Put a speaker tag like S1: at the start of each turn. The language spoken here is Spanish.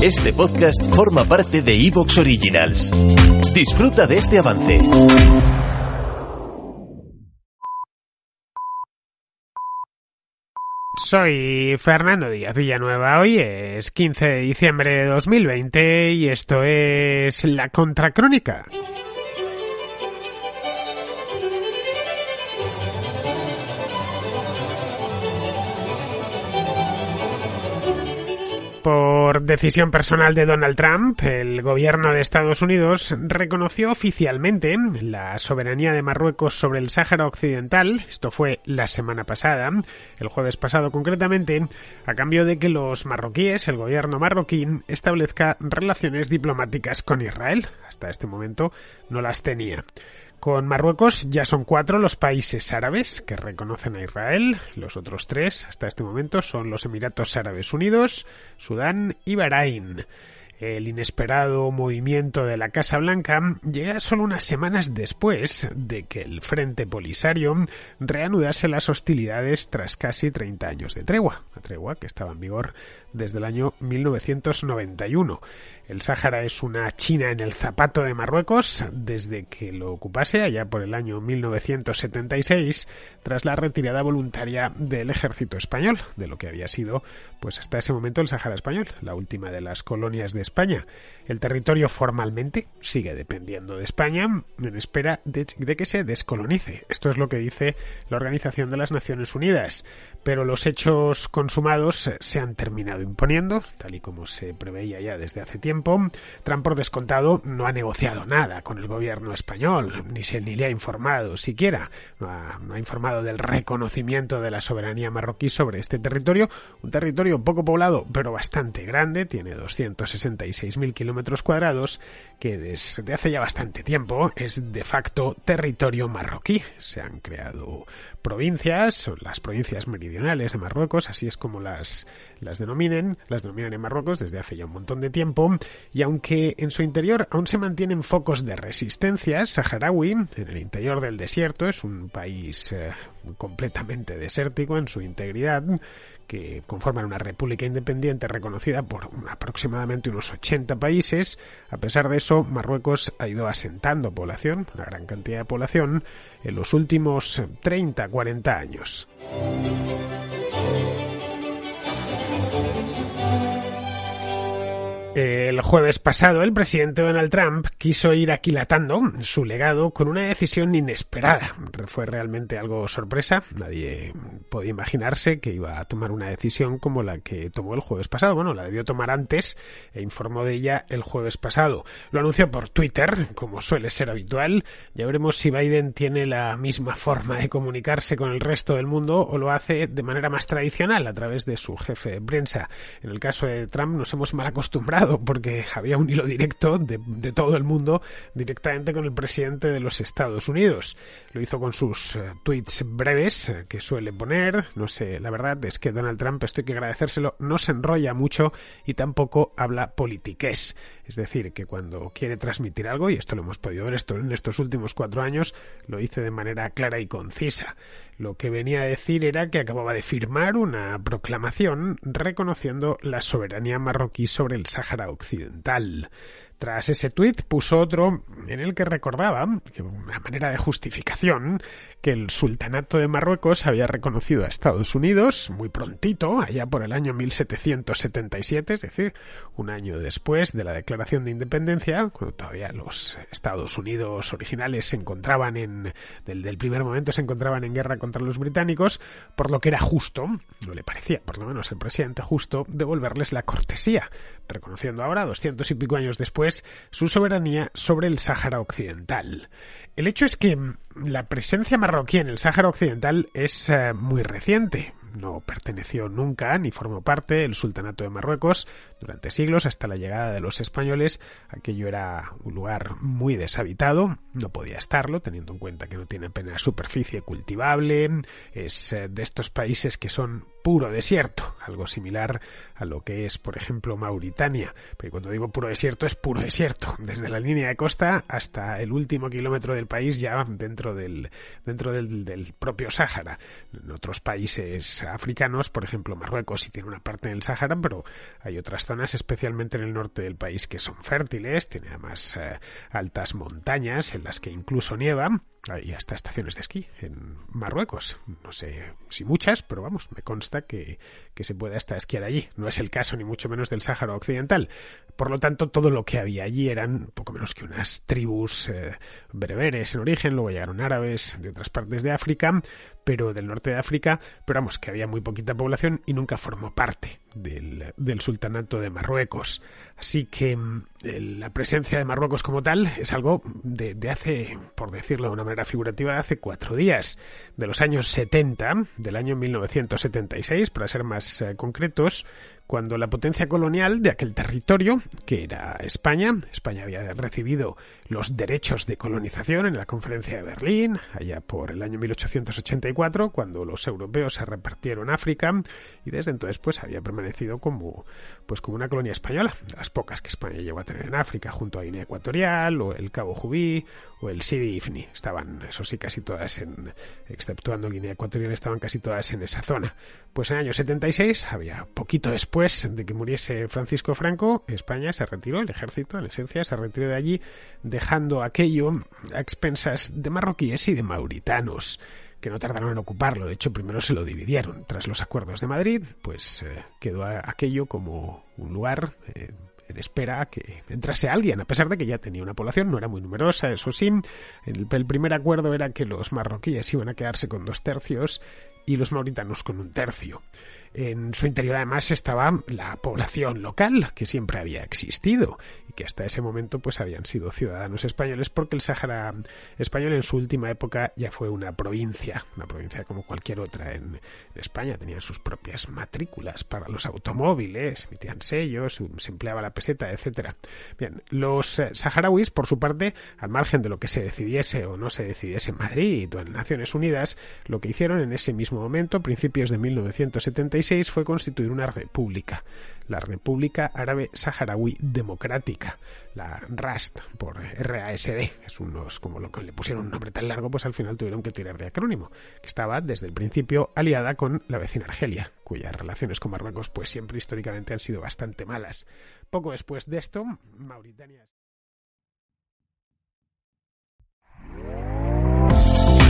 S1: Este podcast forma parte de Evox Originals. Disfruta de este avance.
S2: Soy Fernando Díaz Villanueva. Hoy es 15 de diciembre de 2020 y esto es La Contracrónica. Por decisión personal de Donald Trump, el gobierno de Estados Unidos reconoció oficialmente la soberanía de Marruecos sobre el Sáhara Occidental, esto fue la semana pasada, el jueves pasado concretamente, a cambio de que los marroquíes, el gobierno marroquí, establezca relaciones diplomáticas con Israel. Hasta este momento no las tenía. Con Marruecos ya son cuatro los países árabes que reconocen a Israel. Los otros tres hasta este momento son los Emiratos Árabes Unidos, Sudán y Bahrein. El inesperado movimiento de la Casa Blanca llega solo unas semanas después de que el Frente Polisario reanudase las hostilidades tras casi 30 años de tregua, una tregua que estaba en vigor desde el año 1991. El Sáhara es una China en el zapato de Marruecos desde que lo ocupase allá por el año 1976 tras la retirada voluntaria del ejército español de lo que había sido pues hasta ese momento el Sáhara español, la última de las colonias de España. El territorio formalmente sigue dependiendo de España en espera de, que se descolonice. Esto es lo que dice la Organización de las Naciones Unidas pero los hechos consumados se han terminado imponiendo, tal y como se preveía ya desde hace tiempo. Trump, por descontado, no ha negociado nada con el gobierno español, ni se ni le ha informado siquiera, no ha, informado del reconocimiento de la soberanía marroquí sobre este territorio, un territorio poco poblado, pero bastante grande, tiene 266.000 kilómetros cuadrados, que desde hace ya bastante tiempo es de facto territorio marroquí. Se han creado provincias, las provincias meridionales de Marruecos, así es como las, las denominen, las denominan en Marruecos desde hace ya un montón de tiempo, y aunque en su interior aún se mantienen focos de resistencia, saharaui, en el interior del desierto, es un país eh, completamente desértico en su integridad, que conforman una república independiente reconocida por aproximadamente unos 80 países. A pesar de eso, Marruecos ha ido asentando población, una gran cantidad de población, en los últimos 30-40 años. El jueves pasado, el presidente Donald Trump quiso ir aquilatando su legado con una decisión inesperada. Fue realmente algo sorpresa. Nadie podía imaginarse que iba a tomar una decisión como la que tomó el jueves pasado. Bueno, la debió tomar antes e informó de ella el jueves pasado. Lo anunció por Twitter, como suele ser habitual. Ya veremos si Biden tiene la misma forma de comunicarse con el resto del mundo o lo hace de manera más tradicional a través de su jefe de prensa. En el caso de Trump nos hemos mal acostumbrado porque había un hilo directo de, todo el mundo directamente con el presidente de los Estados Unidos. Lo hizo con sus uh, tweets breves uh, que suele poner. No sé, la verdad es que Donald Trump, esto hay que agradecérselo, no se enrolla mucho y tampoco habla politiqués. Es decir, que cuando quiere transmitir algo, y esto lo hemos podido ver esto en estos últimos cuatro años, lo dice de manera clara y concisa. Lo que venía a decir era que acababa de firmar una proclamación reconociendo la soberanía marroquí sobre el Sáhara Occidental. Tras ese tuit puso otro en el que recordaba, que una manera de justificación, que el sultanato de Marruecos había reconocido a Estados Unidos muy prontito, allá por el año 1777, es decir, un año después de la declaración de independencia, cuando todavía los Estados Unidos originales se encontraban en, del, primer momento se encontraban en guerra contra los británicos, por lo que era justo, no le parecía, por lo menos el presidente justo, devolverles la cortesía, reconociendo ahora, doscientos y pico años después, su soberanía sobre el Sáhara Occidental. El hecho es que la presencia marroquí en el Sáhara Occidental es uh, muy reciente. No perteneció nunca ni formó parte del sultanato de Marruecos durante siglos hasta la llegada de los españoles. Aquello era un lugar muy deshabitado, no podía estarlo, teniendo en cuenta que no tiene apenas superficie cultivable. Es uh, de estos países que son puro desierto, algo similar a lo que es, por ejemplo, Mauritania. Pero cuando digo puro desierto, es puro desierto, desde la línea de costa hasta el último kilómetro del país, ya dentro del, dentro del, del propio Sáhara. En otros países africanos, por ejemplo, Marruecos sí tiene una parte en el Sáhara, pero hay otras zonas, especialmente en el norte del país, que son fértiles, tiene además eh, altas montañas en las que incluso nieva, hay hasta estaciones de esquí en Marruecos. No sé si muchas, pero vamos, me consta que, que se puede hasta esquiar allí. No es el caso ni mucho menos del Sáhara Occidental. Por lo tanto, todo lo que había allí eran poco menos que unas tribus eh, bereberes en origen, luego llegaron árabes de otras partes de África, pero del norte de África, pero vamos, que había muy poquita población y nunca formó parte del, del sultanato de Marruecos. Así que mm, la presencia de Marruecos como tal es algo de, hace, por decirlo de una manera figurativa, de hace cuatro días, de los años 70, del año 1976, para ser más eh, concretos, cuando la potencia colonial de aquel territorio, que era España, España había recibido los derechos de colonización en la conferencia de Berlín, allá por el año 1884, cuando los europeos se repartieron África, y desde entonces pues había permanecido como, pues como una colonia española, de las pocas que España llegó a tener en África, junto a Guinea Ecuatorial, o el Cabo Jubí, o el Sidi Ifni. Estaban, eso sí, casi todas en, exceptuando Guinea Ecuatorial, estaban casi todas en esa zona. Pues en el año 76, había poquito después de que muriese Francisco Franco, España se retiró, el ejército, en esencia, se retiró de allí, dejando aquello a expensas de marroquíes y de mauritanos que no tardaron en ocuparlo. De hecho, primero se lo dividieron. Tras los acuerdos de Madrid, pues eh, quedó aquello como un lugar eh, en espera que entrase alguien, a pesar de que ya tenía una población, no era muy numerosa, eso sí. El primer acuerdo era que los marroquíes iban a quedarse con dos tercios y los mauritanos con un tercio. En su interior además estaba la población local que siempre había existido y que hasta ese momento pues habían sido ciudadanos españoles porque el Sáhara español en su última época ya fue una provincia, una provincia como cualquier otra en España, tenían sus propias matrículas para los automóviles, emitían sellos, se empleaba la peseta, etcétera. Bien, los eh, saharauis por su parte, al margen de lo que se decidiese o no se decidiese en Madrid o en Naciones Unidas, lo que hicieron en ese mismo momento, principios de 1976 fue constituir una república, la República Árabe Saharaui Democrática, la RASD, por RASD, es unos, como lo que le pusieron un nombre tan largo, pues al final tuvieron que tirar de acrónimo, que estaba desde el principio aliada con la vecina Argelia, cuyas relaciones con Marruecos pues siempre históricamente han sido bastante malas. Poco después de esto, Mauritania